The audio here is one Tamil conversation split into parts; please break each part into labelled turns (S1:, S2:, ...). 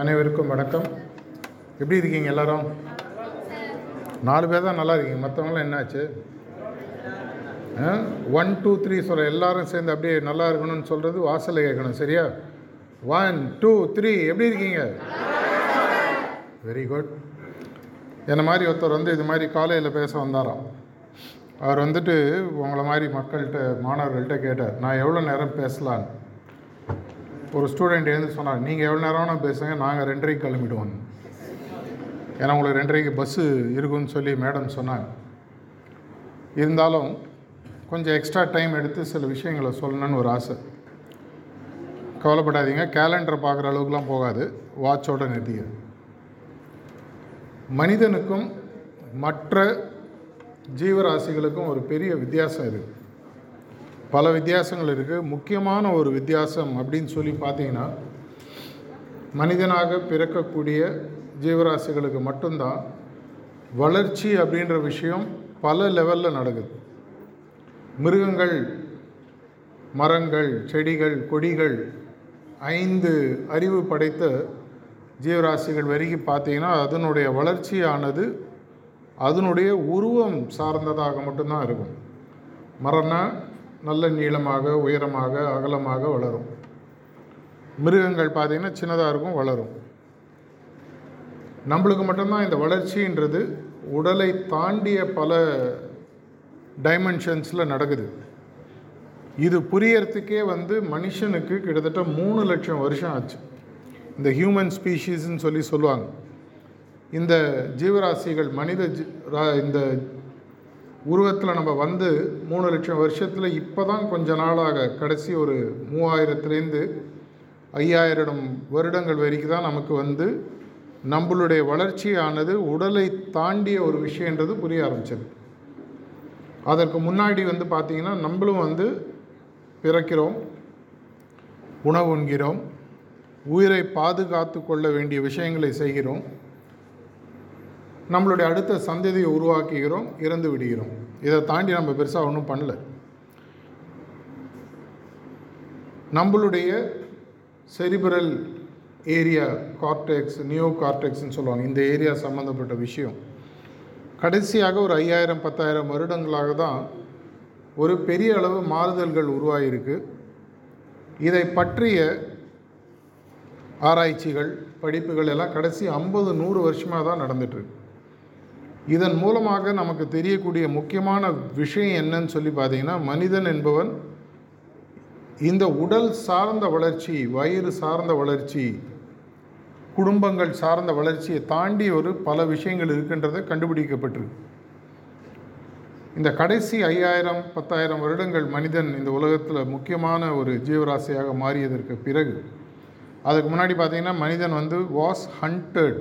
S1: அனைவருக்கும் வணக்கம். எப்படி இருக்கீங்க எல்லாரும்? நாலு பேர் தான் நல்லா இருக்கீங்க. மற்றவங்களாம் என்னாச்சு? ஒன் டூ த்ரீ சொல்ல எல்லாரும் சேர்ந்து அப்படியே நல்லா இருக்கணும்னு சொல்கிறது வாசலில் கேட்கணும். சரியா? ஒன் டூ த்ரீ எப்படி இருக்கீங்க? வெரி குட் என்ன மாதிரி ஒருத்தர் வந்து இது மாதிரி காலையில் பேச வந்தாராம். அவர் வந்துட்டு உங்களை மாதிரி மக்கள்கிட்ட மாணவர்கள்ட்ட கேட்டார். நான் எவ்வளோ நேரம் பேசலான்னு. ஒரு ஸ்டூடெண்ட் எழுந்து சொன்னார் நீங்கள் எவ்வளோ நேரம் வேணால் பேசுங்க நாங்கள் ரெண்டரைக்கு கிளம்பிடுவோம். ஏன்னா உங்களுக்கு ரெண்டரைக்கு பஸ்ஸு இருக்குன்னு சொல்லி மேடம் சொன்னாங்க. இருந்தாலும் கொஞ்சம் எக்ஸ்ட்ரா டைம் எடுத்து சில விஷயங்களை சொல்லணும்னு ஒரு ஆசை. கவலைப்படாதீங்க கேலண்டரை பார்க்குற அளவுக்குலாம் போகாது வாட்சோட நிறுத்திய மனிதனுக்கும் மற்ற ஜீவராசிகளுக்கும் ஒரு பெரிய வித்தியாசம் இருக்குது பல வித்தியாசங்கள் இருக்குது முக்கியமான ஒரு வித்தியாசம் அப்படின்னு சொல்லி பார்த்தீங்கன்னா மனிதனாக பிறக்கக்கூடிய ஜீவராசிகளுக்கு மட்டும்தான் வளர்ச்சி அப்படின்ற விஷயம் பல லெவலில் நடக்குது. மிருகங்கள் மரங்கள் செடிகள் கொடிகள் ஐந்து அறிவு படைத்த ஜீவராசிகள் வரைக்கும் பார்த்தீங்கன்னா அதனுடைய வளர்ச்சியானது அதனுடைய உருவம் சார்ந்ததாக மட்டும்தான் இருக்கும். மரம்னா நல்ல நீளமாக உயரமாக அகலமாக வளரும். மிருகங்கள் பார்த்திங்கன்னா சின்னதாக இருக்கும் வளரும். நம்மளுக்கு மட்டும்தான் இந்த வளர்ச்சின்றது உடலை தாண்டிய பல டைமென்ஷன்ஸில் நடக்குது. இது புரியறதுக்கே வந்து மனுஷனுக்கு கிட்டத்தட்ட மூணு லட்சம் வருஷம் ஆச்சு. இந்த ஹியூமன் ஸ்பீஷீஸ்ன்னு சொல்லி சொல்லுவாங்க. இந்த ஜீவராசிகள் மனித ஜி ரா- இந்த உருவத்தில் நம்ம வந்து மூணு லட்சம் வருஷத்தில் இப்போ தான் கொஞ்ச நாளாக கடைசி ஒரு மூவாயிரத்துலேருந்து ஐயாயிரம் வருடங்கள் வரைக்கும் தான் நமக்கு வந்து நம்மளுடைய வளர்ச்சியானது உடலை தாண்டிய ஒரு விஷயன்றது புரிய ஆரம்பிச்சது. அதற்கு முன்னாடி வந்து பார்த்திங்கன்னா நம்மளும் வந்து பிறக்கிறோம் உணவு உண்கிறோம் உயிரை பாதுகாத்து கொள்ள வேண்டிய விஷயங்களை செய்கிறோம். நம்மளுடைய அடுத்த சந்ததியை உருவாக்குகிறோம் இறந்து விடுகிறோம். இதை தாண்டி நம்ம பெருசாக ஒன்றும் பண்ணல. நம்மளுடைய செரிபரல் ஏரியா கார்டெக்ஸ் நியோ கார்டெக்ஸ்ன்னு சொல்லுவாங்க. இந்த ஏரியா சம்மந்தப்பட்ட விஷயம். கடைசியாக ஒரு ஐயாயிரம் பத்தாயிரம் வருடங்களாக தான் ஒரு பெரிய அளவு மாறுதல்கள் உருவாகியிருக்கு இதை பற்றிய ஆராய்ச்சிகள் படிப்புகள் எல்லாம் கடைசி ஐம்பது நூறு வருஷமாக தான் நடந்துட்டுருக்கு இதன் மூலமாக நமக்கு தெரியக்கூடிய முக்கியமான விஷயம் என்னன்னு சொல்லி பார்த்தீங்கன்னா மனிதன் என்பவன் இந்த உடல் சார்ந்த வளர்ச்சி வயிறு சார்ந்த வளர்ச்சி குடும்பங்கள் சார்ந்த வளர்ச்சியை தாண்டி ஒரு பல விஷயங்கள் இருக்கின்றதை கண்டுபிடிக்கப்பட்டிருக்கு. இந்த கடைசி ஐயாயிரம் பத்தாயிரம் வருடங்கள் மனிதன் இந்த உலகத்தில் முக்கியமான ஒரு ஜீவராசியாக மாறியதற்கு பிறகு அதுக்கு முன்னாடி பார்த்திங்கன்னா மனிதன் வந்து வாஸ் ஹண்டட்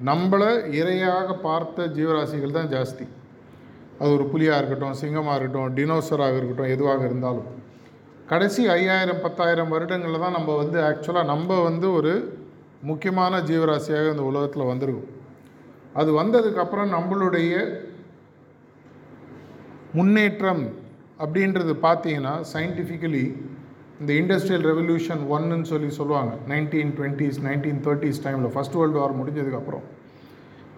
S1: நம்மளை இரையாக பார்த்த ஜீவராசிகள் தான் ஜாஸ்தி. அது ஒரு புலியாக இருக்கட்டும் சிங்கமாக இருக்கட்டும் டினோசராக இருக்கட்டும் எதுவாக இருந்தாலும். கடைசி ஐயாயிரம் பத்தாயிரம் வருடங்களில் தான் நம்ம வந்து ஆக்சுவலாக நம்ம வந்து ஒரு முக்கியமான ஜீவராசியாக இந்த உலகத்தில் வந்திருக்கோம். அது வந்ததுக்கப்புறம் நம்மளுடைய முன்னேற்றம் அப்படின்றது பார்த்தீங்கன்னா சயின்டிஃபிக்கலி இந்த இண்டஸ்ட்ரியல் ரெவல்யூஷன் ஒன்னுன்னு சொல்லி சொல்லுவாங்க. நைன்டீன் டுவெண்ட்டீஸ் நைன்டீன் தேர்ட்டிஸ் டைமில் ஃபஸ்ட் வேர்ல்டு வார் முடிஞ்சதுக்கப்புறம்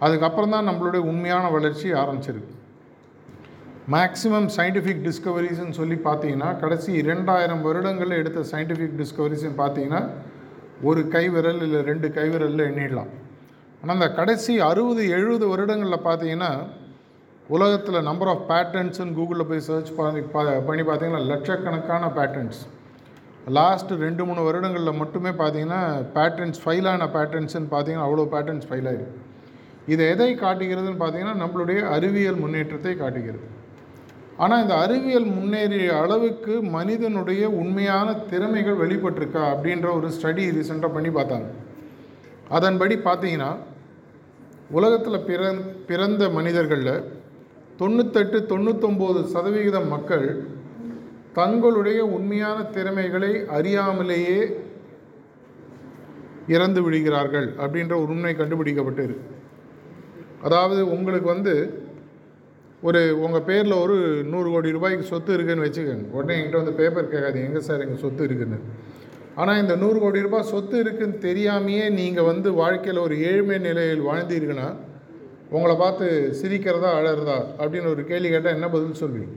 S1: அதுக்கப்புறம் தான் நம்மளுடைய உண்மையான வளர்ச்சி ஆரம்பிச்சிருக்கு. மேக்ஸிமம் சயின்டிஃபிக் டிஸ்கவரிஸ்ன்னு சொல்லி பார்த்தீங்கன்னா கடைசி இரண்டாயிரம் வருடங்களில் எடுத்த சயின்டிஃபிக் டிஸ்கவரிஸ்ன்னு பார்த்தீங்கன்னா ஒரு கைவிரல் இல்லை ரெண்டு கைவிரலில் எண்ணிடலாம். ஆனால் அந்த கடைசி அறுபது எழுபது வருடங்களில் பார்த்தீங்கன்னா உலகத்தில் நம்பர் ஆஃப் பேட்டர்ன்ஸ்னு கூகுளில் போய் சர்ச் பண்ணி பண்ணி பார்த்தீங்கன்னா லட்சக்கணக்கான பேட்டர்ன்ஸ் லாஸ்ட் ரெண்டு மூணு வருடங்களில் மட்டுமே பார்த்தீங்கன்னா பேட்டர்ன்ஸ் ஃபைலான பேட்டர்ன்ஸ்னு பார்த்தீங்கன்னா அவ்வளோ பேட்டர்ன்ஸ் ஃபைல் ஆயிருக்கு. இது எதை காட்டுகிறதுன்னு பார்த்தீங்கன்னா நம்மளுடைய அறிவியல் முன்னேற்றத்தை காட்டுகிறது. ஆனால் இந்த அறிவியல் முன்னேறிய அளவுக்கு மனிதனுடைய உண்மையான திறமைகள் வெளிப்பட்டிருக்கா அப்படின்ற ஒரு ஸ்டடி ரீசெண்டாக பண்ணி பார்த்தாங்க. அதன்படி பார்த்தீங்கன்னா உலகத்தில் பிற பிறந்த மனிதர்களில் தொண்ணூத்தெட்டு தொண்ணூத்தொம்பது சதவிகிதம் மக்கள் தங்களுடைய உண்மையான திறமைகளை அறியாமலேயே இறந்து விடுகிறார்கள் அப்படின்ற ஒரு உண்மை கண்டுபிடிக்கப்பட்டு அதாவது உங்களுக்கு வந்து ஒரு உங்கள் பேரில் ஒரு நூறு கோடி ரூபாய்க்கு சொத்து இருக்குன்னு வச்சுக்கோங்க. உடனே என்கிட்ட வந்து பேப்பர் கேட்காது எங்கே சார் எங்கள் சொத்து இருக்குதுன்னு ஆனால் இந்த நூறு கோடி ரூபாய் சொத்து இருக்குன்னு தெரியாமையே நீங்கள் வந்து வாழ்க்கையில் ஒரு ஏழ்மை நிலையில் வாழ்ந்தீர்கள்னா உங்களை பார்த்து சிரிக்கிறதா அழகிறதா அப்படின்னு ஒரு கேள்வி கேட்டால் என்ன பதில் சொல்வீங்க?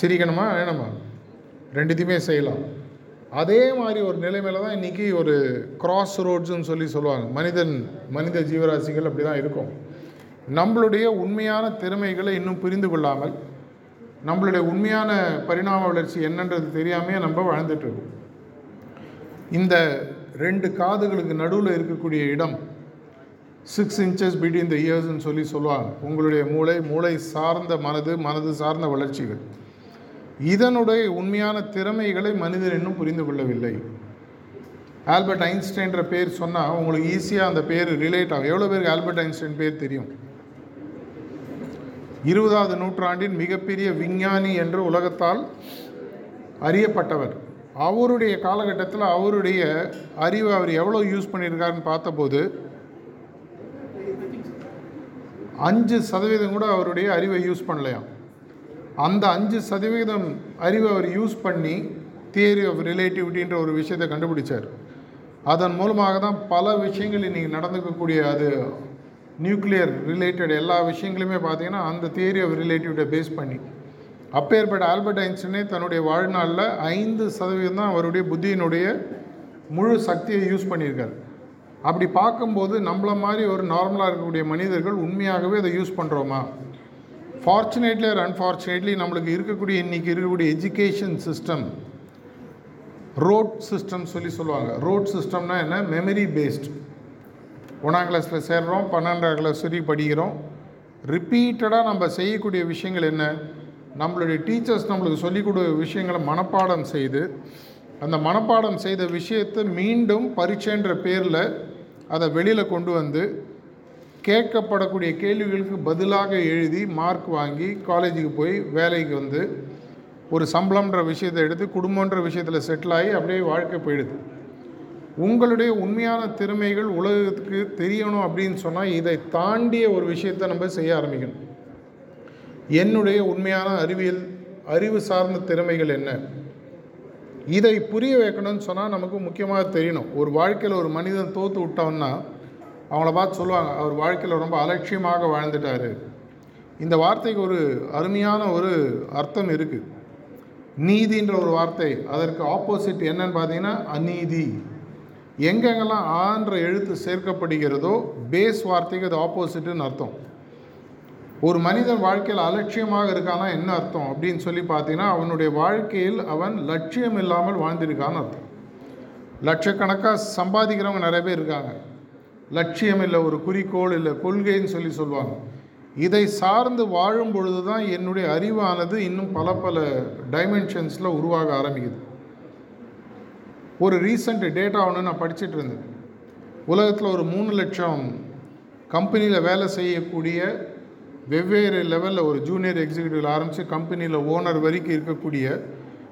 S1: சிரிக்கணுமா வேணுமா? ரெண்டுத்தையுமே செய்யலாம். அதே மாதிரி ஒரு நிலைமையில தான் இன்றைக்கி ஒரு கிராஸ் ரோட்ஸுன்னு சொல்லி சொல்லுவாங்க. மனிதன் மனித ஜீவராசிகள் அப்படி தான் இருக்கும். நம்மளுடைய உண்மையான திறமைகளை இன்னும் புரிந்து கொள்ளாமல் நம்மளுடைய உண்மையான பரிணாம வளர்ச்சி என்னன்றது தெரியாமையே நம்ம வாழ்ந்துட்டுருக்கோம் இந்த ரெண்டு காதுகளுக்கு நடுவில் இருக்கக்கூடிய இடம் சிக்ஸ் இன்ச்சஸ் பிட்வீன் த இயர்ஸ்ன்னு சொல்லி சொல்லுவாங்க. உங்களுடைய மூளை மூளை சார்ந்த மனது மனது சார்ந்த வளர்ச்சிகள். இதனுடைய உண்மையான திறமைகளை மனிதன் இன்னும் புரிந்து கொள்ளவில்லை. ஆல்பர்ட் ஐன்ஸ்டைன்ற பேர் சொன்னால் உங்களுக்கு ஈஸியாக அந்த பேர் ரிலேட் ஆகும். எவ்வளோ பேருக்கு ஆல்பர்ட் ஐன்ஸ்டைன் பேர் தெரியும்? இருபதாவது நூற்றாண்டின் மிகப்பெரிய விஞ்ஞானி என்று உலகத்தால் அறியப்பட்டவர். அவருடைய காலகட்டத்தில் அவருடைய அறிவை அவர் எவ்வளோ யூஸ் பண்ணியிருக்காருன்னு பார்த்தபோது அஞ்சு சதவீதம் கூட அவருடைய அறிவை யூஸ் பண்ணலையாம். அந்த அஞ்சு சதவீதம் அறிவை அவர் யூஸ் பண்ணி தியரி ஆஃப் ரிலேட்டிவிட்டின்ற ஒரு விஷயத்தை கண்டுபிடிச்சார். அதன் மூலமாக தான் பல விஷயங்கள் இன்றைக்கி நடந்துக்கக்கூடிய அது நியூக்ளியர் ரிலேட்டட் எல்லா விஷயங்களுமே பார்த்தீங்கன்னா அந்த தியரி ஆஃப் ரிலேட்டிவிட்டியை பேஸ் பண்ணி. அப்பேற்பட்ட ஆல்பர்ட் ஐன்ஸ்டீனே தன்னுடைய வாழ்நாளில் ஐந்து சதவீதம் தான் அவருடைய புத்தியினுடைய முழு சக்தியை யூஸ் பண்ணியிருக்கார். அப்படி பார்க்கும்போது நம்மள மாதிரி ஒரு நார்மலாக இருக்கக்கூடிய மனிதர்கள் உண்மையாகவே அதை யூஸ் பண்ணுறோமா ஃபார்ச்சுனேட்லி ஆர் அன்ஃபார்ச்சுனேட்லி நம்மளுக்கு இருக்கக்கூடிய இன்றைக்கி இருக்கக்கூடிய எஜுகேஷன் சிஸ்டம் ரோட் சிஸ்டம் சொல்லி சொல்லுவாங்க. ரோட் சிஸ்டம்னா என்ன? மெமரி பேஸ்ட் ஒன்றாம் கிளாஸில் சேர்கிறோம் பன்னெண்டாம் கிளாஸ் வரை படிக்கிறோம். ரிப்பீட்டடாக நம்ம செய்யக்கூடிய விஷயங்கள் என்ன? நம்மளுடைய டீச்சர்ஸ் நம்மளுக்கு சொல்லிக் கொடுக்க விஷயங்களை மனப்பாடம் செய்து அந்த மனப்பாடம் செய்த விஷயத்தை மீண்டும் பரீட்சைன்ற பேரில் அதை வெளியில் கொண்டு வந்து கேட்கப்படக்கூடிய கேள்விகளுக்கு பதிலாக எழுதி மார்க் வாங்கி காலேஜுக்கு போய் வேலைக்கு வந்து ஒரு சம்பளம்ன்ற விஷயத்தை எடுத்து குடும்பன்ற விஷயத்தில் செட்டில் ஆகி அப்படியே வாழ்க்கை போயிடுது. உங்களுடைய உண்மையான திறமைகள் உலகத்துக்கு தெரியணும் அப்படின்னு சொன்னால் இதை தாண்டிய ஒரு விஷயத்தை நம்ம செய்ய ஆரம்பிக்கணும். என்னுடைய உண்மையான அறிவியல் அறிவு சார்ந்த திறமைகள் என்ன? இதை புரிய வைக்கணும்னு சொன்னால் நமக்கு முக்கியமாக தெரியணும். ஒரு வாழ்க்கையில் ஒரு மனிதன் தோற்று விட்டவன்னா அவங்கள பார்த்து சொல்லுவாங்க அவர் வாழ்க்கையில் ரொம்ப அலட்சியமாக வாழ்ந்துட்டார். இந்த வார்த்தைக்கு ஒரு அருமையான ஒரு அர்த்தம் இருக்குது நீதின்ற ஒரு வார்த்தை அதற்கு ஆப்போசிட் என்னன்னு பார்த்தீங்கன்னா அநீதி. எங்கெங்கெல்லாம் ஆன்ற எழுத்து சேர்க்கப்படுகிறதோ பேஸ் வார்த்தைக்கு அது ஆப்போசிட்டுன்னு அர்த்தம். ஒரு மனிதன் வாழ்க்கையில் அலட்சியமாக இருக்கானா என்ன அர்த்தம் அப்படின்னு சொல்லி பார்த்தீங்கன்னா அவனுடைய வாழ்க்கையில் அவன் லட்சியம் இல்லாமல் வாழ்ந்திருக்கான்னு அர்த்தம். லட்சக்கணக்காக சம்பாதிக்கிறவங்க நிறைய பேர் இருக்காங்க. லட்சியம் இல்லை ஒரு குறிக்கோள் இல்லை கொள்கைன்னு சொல்லி சொல்லுவாங்க. இதை சார்ந்து வாழும் பொழுது தான் என்னுடைய அறிவானது இன்னும் பல பல டைமென்ஷன்ஸில் உருவாக ஆரம்பிக்குது. ஒரு ரீசண்ட் டேட்டா ஒன்று நான் படிச்சுட்டு இருந்தேன். உலகத்தில் ஒரு மூணு லட்சம் கம்பெனியில் வேலை செய்யக்கூடிய வெவ்வேறு லெவலில் ஒரு ஜூனியர் எக்ஸிக்யூட்டிவ் ஆரம்பித்து கம்பெனியில் ஓனர் வரைக்கும் இருக்கக்கூடிய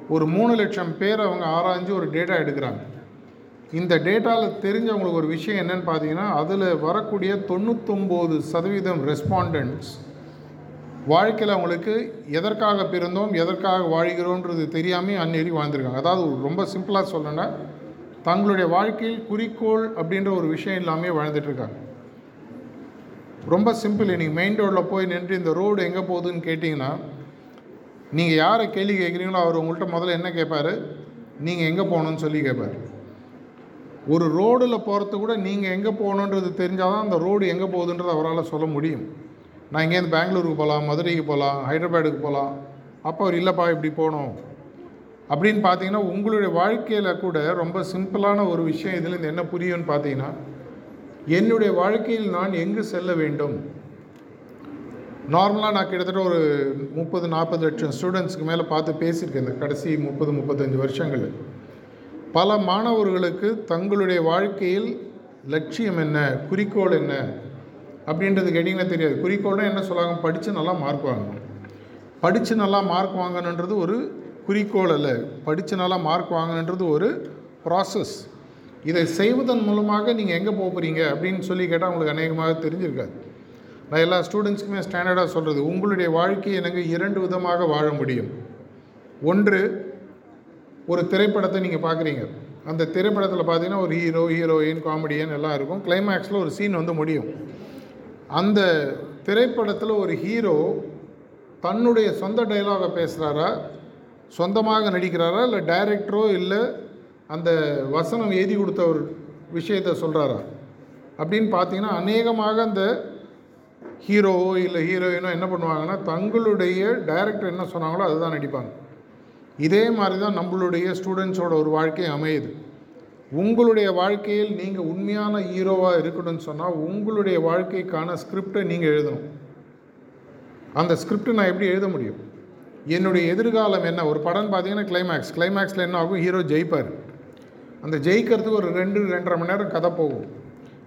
S1: ஒரு மூணு லட்சம் பேர் அவங்க ஆராய்ஞ்சு ஒரு டேட்டா எடுக்கிறாங்க. இந்த டேட்டாவில் தெரிஞ்சவங்களுக்கு ஒரு விஷயம் என்னன்னு பார்த்தீங்கன்னா அதில் வரக்கூடிய தொண்ணூத்தொம்பது சதவீதம் ரெஸ்பாண்டன்ட்ஸ் வாழ்க்கையில் அவங்களுக்கு எதற்காக பிறந்தோம் எதற்காக வாழ்கிறோன்றது தெரியாமல் அந்நேரி வாழ்ந்திருக்காங்க. அதாவது ரொம்ப சிம்பிளாக சொல்லணும்னா தங்களுடைய வாழ்க்கையில் குறிக்கோள் அப்படின்ற ஒரு விஷயம் இல்லாமல் வாழ்ந்துட்டுருக்காங்க ரொம்ப சிம்பிள் நீங்கள் மெயின் ரோட்டில் போய் நின்று இந்த ரோடு எங்கே போகுதுன்னு கேட்டிங்கன்னா நீங்கள் யாரை கேள்வி கேட்குறீங்களோ அவர் உங்கள்கிட்ட முதல்ல என்ன கேட்பார்? நீங்கள் எங்கே போகணுன்னு சொல்லி கேட்பார். ஒரு ரோடில் போகிறது கூட நீங்கள் எங்கே போகணுன்றது தெரிஞ்சால் தான் அந்த ரோடு எங்கே போகுதுன்றது அவரால் சொல்ல முடியும். நான் இங்கேருந்து பெங்களூருக்கு போகலாம் மதுரைக்கு போகலாம் ஹைதராபாடுக்கு போகலாம். அப்போ அவர் இல்லைப்பா இப்படி போகணும். அப்படின்னு பார்த்தீங்கன்னா உங்களுடைய வாழ்க்கையில் கூட ரொம்ப சிம்பிளான ஒரு விஷயம் இதுலேருந்து என்ன புரியும்னு பார்த்தீங்கன்னா என்னுடைய வாழ்க்கையில் நான் எங்கு செல்ல வேண்டும்? நார்மலாக நான் கிட்டத்தட்ட ஒரு முப்பது நாற்பது லட்சம் ஸ்டூடெண்ட்ஸ்க்கு மேலே பார்த்து பேசியிருக்கேன் இந்த கடைசி முப்பது முப்பத்தஞ்சு வருஷங்கள் பல மாணவர்களுக்கு தங்களுடைய வாழ்க்கையில் லட்சியம் என்ன? குறிக்கோள் என்ன? அப்படின்றது கேட்டிங்கன்னா தெரியாது. குறிக்கோள்னா என்ன சொல்லுவாங்க? படித்து நல்லா மார்க் வாங்கணும். படித்து நல்லா மார்க் வாங்கணுன்றது ஒரு குறிக்கோள் அல்ல. படித்து நல்லா மார்க் வாங்கணுன்றது ஒரு ப்ராசஸ் இதை செய்வதன் மூலமாக நீங்கள் எங்கே போக போகிறீங்க அப்படின்னு சொல்லி கேட்டால் உங்களுக்கு அநேகமாக தெரிஞ்சிருக்காது. நான் எல்லா ஸ்டூடெண்ட்ஸுக்குமே ஸ்டாண்டர்டாக சொல்கிறது உங்களுடைய வாழ்க்கையை எனக்கு இரண்டு விதமாக வாழ முடியும். ஒன்று ஒரு திரைப்படத்தை நீங்கள் பார்க்குறீங்க அந்த திரைப்படத்தில் பார்த்தீங்கன்னா ஒரு ஹீரோ ஹீரோயின் காமெடியன் எல்லாம் இருக்கும். கிளைமேக்ஸில் ஒரு சீன் வந்து முடியும். அந்த திரைப்படத்தில் ஒரு ஹீரோ தன்னுடைய சொந்த டைலாகை பேசுகிறாரா சொந்தமாக நடிக்கிறாரா? இல்லை டைரக்டரோ இல்லை அந்த வசனம் எழுதி கொடுத்த ஒரு விஷயத்தை சொல்கிறாரா அப்படின்னு பார்த்தீங்கன்னா அநேகமாக அந்த ஹீரோவோ இல்லை ஹீரோயினோ என்ன பண்ணுவாங்கன்னா தங்களுடைய டைரக்டர் என்ன சொன்னாங்களோ அதுதான் நடிப்பாங்க. இதே மாதிரி தான் நம்மளுடைய ஸ்டூடெண்ட்ஸோட ஒரு வாழ்க்கை அமையுது. உங்களுடைய வாழ்க்கையில் நீங்கள் உண்மையான ஹீரோவாக இருக்கணும்னு சொன்னால் உங்களுடைய வாழ்க்கைக்கான ஸ்கிரிப்டை நீங்கள் எழுதணும். அந்த ஸ்கிரிப்டை நான் எப்படி எழுத முடியும்? என்னுடைய எதிர்காலம் என்ன? ஒரு படம் பார்த்தீங்கன்னா கிளைமேக்ஸ் கிளைமேக்ஸில் என்ன ஆகும்? ஹீரோ ஜெயிப்பார். அந்த ஜெயிக்கிறதுக்கு ஒரு ரெண்டு ரெண்டரை மணி நேரம் கதை போகும்.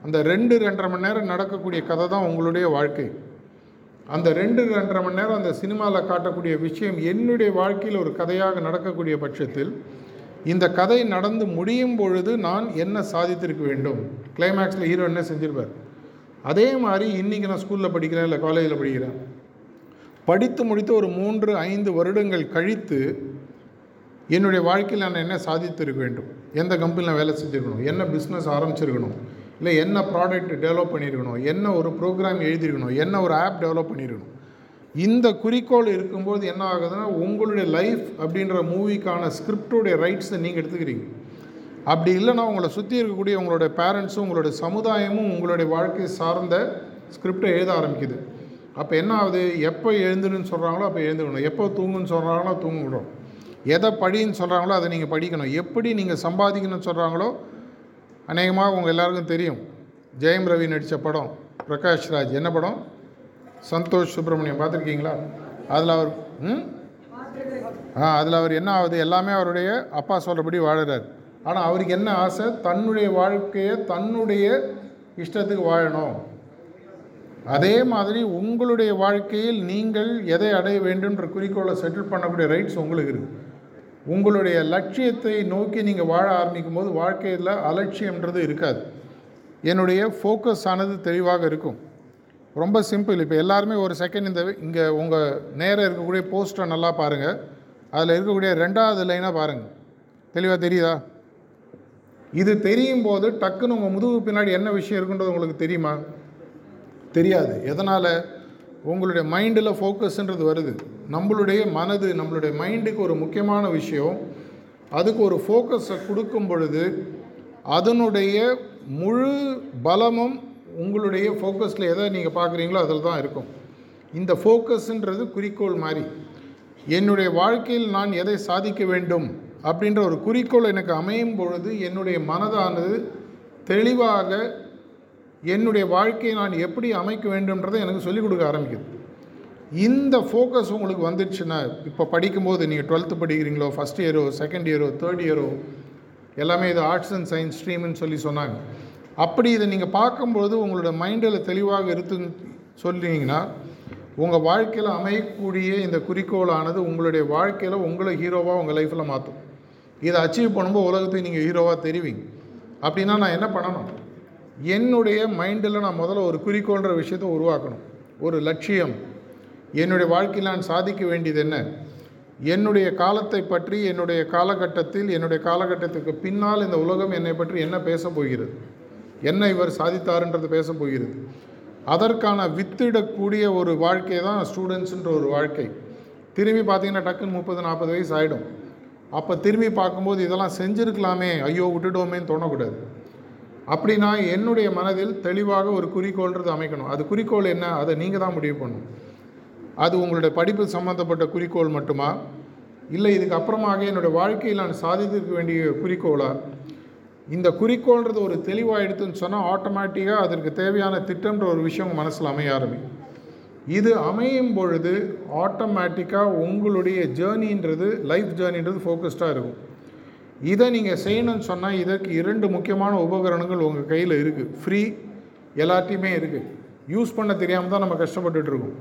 S1: அந்த ரெண்டு ரெண்டரை மணி நேரம் நடக்கக்கூடிய கதை தான் உங்களுடைய வாழ்க்கை. அந்த ரெண்டு ரெண்டரை மணி நேரம் அந்த சினிமாவில் காட்டக்கூடிய விஷயம் என்னுடைய வாழ்க்கையில் ஒரு கதையாக நடக்கக்கூடிய பட்சத்தில் இந்த கதை நடந்து முடியும் பொழுது நான் என்ன சாதித்திருக்க வேண்டும்? கிளைமேக்ஸில் ஹீரோ என்ன செஞ்சிருப்பார்? அதே மாதிரி இன்றைக்கி நான் ஸ்கூலில் படிக்கிறேன் இல்லை காலேஜில் படிக்கிறேன். படித்து முடித்து ஒரு மூன்று ஐந்து வருடங்கள் கழித்து என்னுடைய வாழ்க்கையில் நான் என்ன சாதித்திருக்க வேண்டும்? எந்த கம்பெனியில் வேலை செஞ்சுருக்கணும்? என்ன பிஸ்னஸ் ஆரம்பிச்சிருக்கணும்? இல்லை என்ன ப்ராடக்ட் டெவலப் பண்ணியிருக்கணும் என்ன ஒரு ப்ரோக்ராம் எழுதியிருக்கணும் என்ன ஒரு ஆப் டெவலப் பண்ணியிருக்கணும். இந்த குறிக்கோள் இருக்கும்போது என்ன ஆகுதுன்னா உங்களுடைய லைஃப் அப்படின்ற மூவிக்கான ஸ்கிரிப்டோடைய ரைட்ஸை நீங்கள் எடுத்துக்கிறீங்க. அப்படி இல்லைனா உங்களை சுற்றி இருக்கக்கூடிய உங்களுடைய பேரண்ட்ஸும் உங்களுடைய சமுதாயமும் உங்களுடைய வாழ்க்கை சார்ந்த ஸ்கிரிப்டை எழுத ஆரம்பிக்குது. அப்போ என்ன ஆகுது? எப்போ எழுந்துருன்னு சொல்கிறாங்களோ அப்போ எழுந்துக்கணும். எப்போ தூங்குன்னு சொல்கிறாங்களோ தூங்க எதை படின்னு சொல்கிறாங்களோ அதை நீங்கள் படிக்கணும். எப்படி நீங்கள் சம்பாதிக்கணும்னு சொல்கிறாங்களோ அநேகமாக உங்கள் எல்லாருக்கும் தெரியும். ஜெயம் ரவி நடித்த படம் பிரகாஷ் ராஜ். என்ன படம்? சந்தோஷ் சுப்பிரமணியம். பார்த்துருக்கீங்களா? அதில் அவர் ம்? ஆ அதில் அவர் என்ன ஆகுது? எல்லாமே அவருடைய அப்பா சொல்கிறபடி வாழுறார். ஆனால் அவருக்கு என்ன ஆசை? தன்னுடைய வாழ்க்கையை தன்னுடைய இஷ்டத்துக்கு வாழணும். அதே மாதிரி உங்களுடைய வாழ்க்கையில் நீங்கள் எதை அடைய வேண்டும்ன்ற குறிக்கோளை செட்டில் பண்ணக்கூடிய ரைட்ஸ் உங்களுக்கு இருக்குது உங்களுடைய லட்சியத்தை நோக்கி நீங்கள் வாழ ஆரம்பிக்கும் போது வாழ்க்கையில் அலட்சியம்ன்றது இருக்காது. என்னுடைய ஃபோக்கஸ் ஆனது தெளிவாக இருக்கும். ரொம்ப சிம்பிள் இப்போ எல்லாருமே ஒரு செகண்ட் இந்த இங்கே உங்கள் நேரம் இருக்கக்கூடிய போஸ்டரை நல்லா பாருங்கள் அதில் இருக்கக்கூடிய ரெண்டாவது லைனாக பாருங்கள் தெளிவாக தெரியுதா? இது தெரியும் போது டக்குன்னு உங்கள் முதுகு பின்னாடி என்ன விஷயம் இருக்குன்றது உங்களுக்கு தெரியுமா? தெரியாது. எதனால்? உங்களுடைய மைண்டில் ஃபோக்கஸ்ன்றது வருது. நம்மளுடைய மனது நம்மளுடைய மைண்டுக்கு ஒரு முக்கியமான விஷயம். அதுக்கு ஒரு ஃபோக்கஸை கொடுக்கும் பொழுது அதனுடைய முழு பலமும் உங்களுடைய ஃபோக்கஸில் எதை நீங்கள் பார்க்குறீங்களோ அதில் தான் இருக்கும். இந்த ஃபோக்கஸ்ன்றது குறிக்கோள் மாதிரி என்னுடைய வாழ்க்கையில் நான் எதை சாதிக்க வேண்டும் அப்படின்ற ஒரு குறிக்கோள் எனக்கு அமையும் பொழுது என்னுடைய மனதானது தெளிவாக என்னுடைய வாழ்க்கையை நான் எப்படி அமைக்க வேண்டும்ன்றதை எனக்கு சொல்லிக் கொடுக்க ஆரம்பிக்குது. இந்த ஃபோக்கஸ் உங்களுக்கு வந்துடுச்சுன்னா இப்போ படிக்கும்போது நீங்கள் டுவெல்த்து படிக்கிறீங்களோ ஃபஸ்ட் இயரோ செகண்ட் இயரோ தேர்ட் இயரோ எல்லாமே இது ஆர்ட்ஸ் அண்ட் சயின்ஸ் ஸ்ட்ரீம்னு சொல்லி சொன்னாங்க. அப்படி இதை நீங்கள் பார்க்கும்போது உங்களோட மைண்டில் தெளிவாக இருக்குன்னு சொல்லிங்கன்னா உங்கள் வாழ்க்கையில் அமையக்கூடிய இந்த குறிக்கோளானது உங்களுடைய வாழ்க்கையில் உங்களை ஹீரோவாக உங்கள் லைஃப்பில் மாற்றும் இதை அச்சீவ் பண்ணும்போது உலகத்தை நீங்கள் ஹீரோவாக தெரிவிங்க. அப்படின்னா நான் என்ன பண்ணணும்? என்னுடைய மைண்டில் நான் முதல்ல ஒரு குறிக்கோள்ன்ற விஷயத்தை உருவாக்கணும். ஒரு லட்சியம். என்னுடைய வாழ்க்கையில் நான் சாதிக்க வேண்டியது என்ன? என்னுடைய காலத்தை பற்றி என்னுடைய காலகட்டத்தில் என்னுடைய காலகட்டத்துக்கு பின்னால் இந்த உலகம் என்னை பற்றி என்ன பேச போகிறது? என்ன இவர் சாதித்தாருன்றது பேச போகிறது? அதற்கான வித்திடக்கூடிய ஒரு வாழ்க்கை தான் ஸ்டூடெண்ட்ஸுன்ற ஒரு வாழ்க்கை. திரும்பி பார்த்தீங்கன்னா டக்குன்னு முப்பது நாற்பது வயசு ஆகிடும் அப்போ திரும்பி பார்க்கும்போது இதெல்லாம் செஞ்சுருக்கலாமே ஐயோ விட்டுட்டோமேன்னு தோணக்கூடாது. அப்படின்னா என்னுடைய மனதில் தெளிவாக ஒரு குறிக்கோள்ன்றது அமைக்கணும். அது குறிக்கோள் என்ன? அதை நீங்கள் தான் முடிவு பண்ணணும். அது உங்களுடைய படிப்பு சம்மந்தப்பட்ட குறிக்கோள் மட்டுமா? இல்லை இதுக்கு அப்புறமாக என்னுடைய வாழ்க்கையில் நான் சாதித்திருக்க வேண்டிய குறிக்கோளா? இந்த குறிக்கோள்ன்றது ஒரு தெளிவாக எடுத்துன்னு சொன்னால் ஆட்டோமேட்டிக்காக அதற்கு தேவையான திட்டம்ன்ற ஒரு விஷயம் மனசில் அமைய ஆரம்பிக்கும். இது அமையும் பொழுது ஆட்டோமேட்டிக்காக உங்களுடைய ஜேர்னின்றது லைஃப் ஜேர்னின்றது ஃபோக்கஸ்டாக இருக்கும். இதை நீங்கள் செய்யணும்னு சொன்னால் இதற்கு இரண்டு முக்கியமான உபகரணங்கள் உங்கள் கையில் இருக்குது ஃப்ரீ எல்லாத்தையுமே இருக்குது யூஸ் பண்ண தெரியாமல் தான் நம்ம கஷ்டப்பட்டுட்ருக்கோம்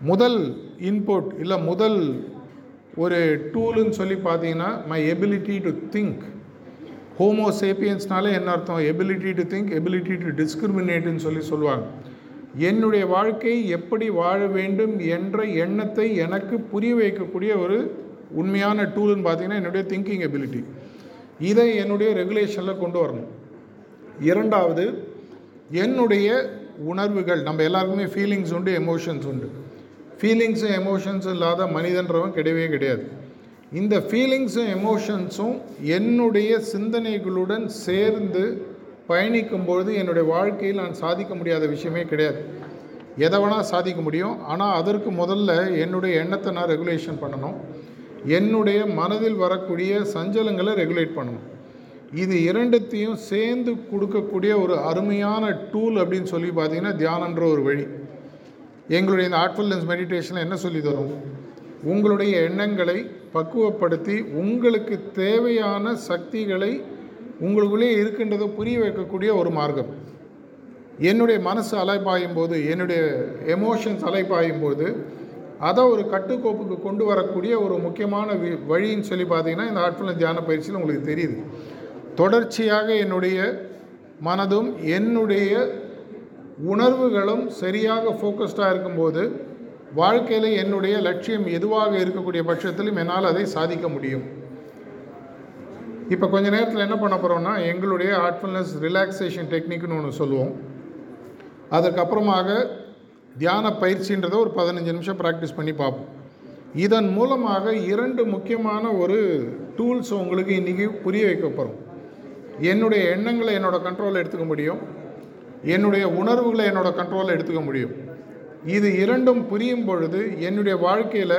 S1: முதல் இன்புட் இல்லை முதல் ஒரு டூலுன்னு சொல்லி பார்த்தீங்கன்னா my ability to think homo சேப்பியன்ஸ்னாலே என்ன அர்த்தம்? Ability to think ability to டிஸ்கிரிமினேட்னு சொல்லி சொல்லுவாங்க. என்னுடைய வாழ்க்கை எப்படி வாழ வேண்டும் என்ற எண்ணத்தை எனக்கு புரிய வைக்கக்கூடிய ஒரு உண்மையான டூல்னு பார்த்தீங்கன்னா என்னுடைய திங்கிங் எபிலிட்டி இதை என்னுடைய ரெகுலேஷனில் கொண்டு வரணும். இரண்டாவது என்னுடைய உணர்வுகள் நம்ம எல்லாருக்குமே ஃபீலிங்ஸ் உண்டு எமோஷன்ஸ் உண்டு. ஃபீலிங்ஸும் எமோஷன்ஸும் இல்லாத மனிதன்றவன் கிடையவே கிடையாது. இந்த ஃபீலிங்ஸும் எமோஷன்ஸும் என்னுடைய சிந்தனைகளுடன் சேர்ந்து பயணிக்கும்பொழுது என்னுடைய வாழ்க்கையில் நான் சாதிக்க முடியாத விஷயமே கிடையாது. எதை வேணால் சாதிக்க முடியும். ஆனால் அதற்கு முதல்ல என்னுடைய எண்ணத்தை நான் ரெகுலேஷன் பண்ணணும். என்னுடைய மனதில் வரக்கூடிய சஞ்சலங்களை ரெகுலேட் பண்ணணும். இது இரண்டுத்தையும் சேர்ந்து கொடுக்கக்கூடிய ஒரு அருமையான டூல் அப்படின்னு சொல்லி பார்த்தீங்கன்னா தியானன்ற ஒரு வழி. எங்களுடைய இந்த ஆர்ட்ஃபுல்னஸ் மெடிடேஷனில் என்ன சொல்லி தரும்? உங்களுடைய எண்ணங்களை பக்குவப்படுத்தி உங்களுக்கு தேவையான சக்திகளை உங்களுக்குள்ளே இருக்கின்றதை புரிய வைக்கக்கூடிய ஒரு மார்க்கம். என்னுடைய மனசு அலைப்பாயும் போது என்னுடைய எமோஷன்ஸ் அலைப்பாயும் போது அதை ஒரு கட்டுக்கோப்புக்கு கொண்டு வரக்கூடிய ஒரு முக்கியமான வழின்னு சொல்லி பார்த்தீங்கன்னா இந்த ஆட்ஃபுல்னஸ் தியான பயிற்சியில் உங்களுக்கு தெரியுது. தொடர்ச்சியாக என்னுடைய மனதும் என்னுடைய உணர்வுகளும் சரியாக ஃபோக்கஸ்டாக இருக்கும்போது வாழ்க்கையில் என்னுடைய லட்சியம் எதுவாக இருக்கக்கூடிய பட்சத்திலும் என்னால் அதை சாதிக்க முடியும். இப்போ கொஞ்ச நேரத்தில் என்ன பண்ண போகிறோம்னா எங்களுடைய ஆர்ட்ஃபுல்னஸ் ரிலாக்ஸேஷன் டெக்னிக்னு ஒன்று சொல்லுவோம். அதுக்கப்புறமாக தியான பயிற்சின்றதை ஒரு பதினஞ்சு நிமிஷம் ப்ராக்டிஸ் பண்ணி பார்ப்போம். இதன் மூலமாக இரண்டு முக்கியமான ஒரு டூல்ஸ் உங்களுக்கு இன்றைக்கி புரிய வைக்க போகிறோம் என்னுடைய எண்ணங்களை என்னோடய கண்ட்ரோலில் எடுத்துக்க முடியும். என்னுடைய உணர்வுகளை என்னோடய கண்ட்ரோலில் எடுத்துக்க முடியும். இது இரண்டும் புரியும் பொழுது என்னுடைய வாழ்க்கையில்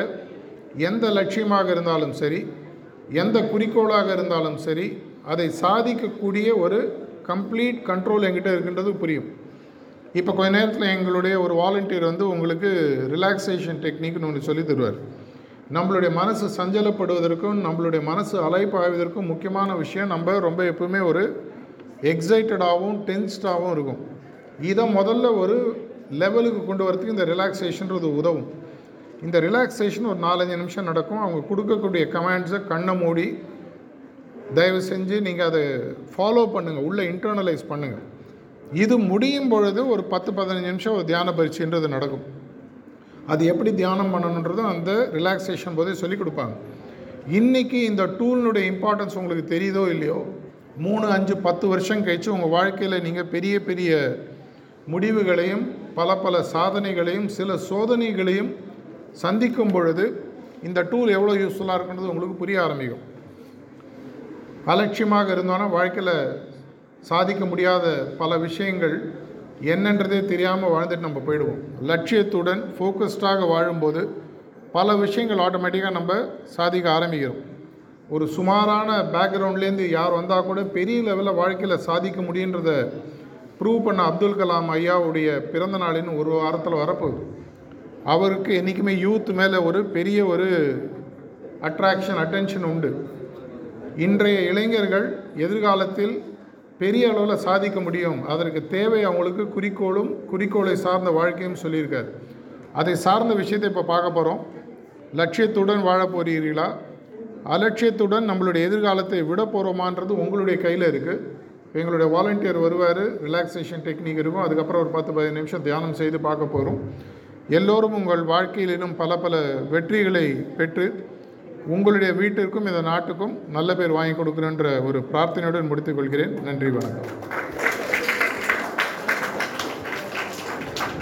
S1: எந்த லட்சியமாக இருந்தாலும் சரி எந்த குறிக்கோளாக இருந்தாலும் சரி அதை சாதிக்கக்கூடிய ஒரு கம்ப்ளீட் கண்ட்ரோல் என்கிட்ட இருக்கின்றது புரியும். இப்போ கொஞ்ச நேரத்தில் எங்களுடைய ஒரு வாலண்டியர் வந்து உங்களுக்கு ரிலாக்ஸேஷன் டெக்னிக்னு ஒன்று சொல்லி தருவார். நம்மளுடைய மனசு சஞ்சலப்படுவதற்கும் நம்மளுடைய மனசு அலைப்பாய்வதற்கும் முக்கியமான விஷயம் நம்ம ரொம்ப எப்பவுமே ஒரு எக்ஸைட்டடாகவும் டென்ஸ்டாகவும் இருக்கும். இதை முதல்ல ஒரு லெவலுக்கு கொண்டு வரதுக்கு இந்த ரிலாக்ஸேஷன்றது உதவும். இந்த ரிலாக்ஸேஷன் ஒரு நாலஞ்சு நிமிஷம் நடக்கும். அவங்க கொடுக்கக்கூடிய கமெண்ட்ஸை கண்ணை மூடி தயவு செஞ்சு நீங்கள் அதை ஃபாலோ பண்ணுங்கள் உள்ளே இன்டர்னலைஸ் பண்ணுங்கள் இது முடியும் பொழுது ஒரு பத்து பதினஞ்சு நிமிஷம் ஒரு தியான பயிற்சின்றது நடக்கும். அது எப்படி தியானம் பண்ணணுன்றதும் அந்த ரிலாக்ஸேஷன் போதே சொல்லிக் கொடுப்பாங்க. இன்றைக்கி இந்த டூலினுடைய இம்பார்ட்டன்ஸ் உங்களுக்கு தெரியுதோ இல்லையோ? மூணு அஞ்சு பத்து வருஷம் கழித்து உங்கள் வாழ்க்கையில் நீங்கள் பெரிய பெரிய முடிவுகளையும் பல பல சாதனைகளையும் சில சோதனைகளையும் சந்திக்கும் பொழுது இந்த டூல் எவ்வளோ யூஸ்ஃபுல்லாக இருக்குன்றது உங்களுக்கு புரிய ஆரம்பிக்கும். அலட்சியமாக இருந்தோன்னா வாழ்க்கையில் சாதிக்க முடியாத பல விஷயங்கள் என்னன்றதே தெரியாமல் வாழ்ந்துட்டு நம்ம போயிடுவோம். லட்சியத்துடன் ஃபோக்கஸ்டாக வாழும்போது பல விஷயங்கள் ஆட்டோமேட்டிக்காக நம்ம சாதிக்க ஆரம்பிக்கிறோம். ஒரு சுமாரான பேக்ரவுண்ட்லேருந்து யார் வந்தால் கூட பெரிய லெவலில் வாழ்க்கையில் சாதிக்க முடியுன்றத ப்ரூவ் பண்ண அப்துல் கலாம் ஐயாவுடைய பிறந்த நாளின்னு ஒரு வாரத்தில் வரப்போகுது. அவருக்கு என்றைக்குமே யூத் மேலே ஒரு பெரிய ஒரு அட்ராக்ஷன் அட்டென்ஷன் உண்டு. இன்றைய இளைஞர்கள் எதிர்காலத்தில் பெரிய அளவில் சாதிக்க முடியும். அதற்கு தேவை அவங்களுக்கு குறிக்கோளும் குறிக்கோளை சார்ந்த வாழ்க்கையும் சொல்லியிருக்காரு. அதை சார்ந்த விஷயத்தை இப்போ பார்க்க போகிறோம் லட்சியத்துடன் வாழ போகிறீர்களா அலட்சியத்துடன் நம்மளுடைய எதிர்காலத்தை விட போகிறோமான்றது உங்களுடைய கையில் இருக்குது எங்களுடைய வாலண்டியர் வருவார். ரிலாக்ஸேஷன் டெக்னிக் இருக்கும். அதுக்கப்புறம் ஒரு பத்து பதினஞ்சு நிமிஷம் தியானம் செய்து பார்க்க போகிறோம் எல்லோரும் உங்கள் வாழ்க்கையில் இன்னும் பல பல வெற்றிகளை பெற்று உங்களுடைய வீட்டிற்கும் இந்த நாட்டுக்கும் நல்ல பேர் வாங்கி கொடுக்குறேன்ற ஒரு பிரார்த்தனையுடன் முடித்துக் கொள்கிறேன். நன்றி வணக்கம்.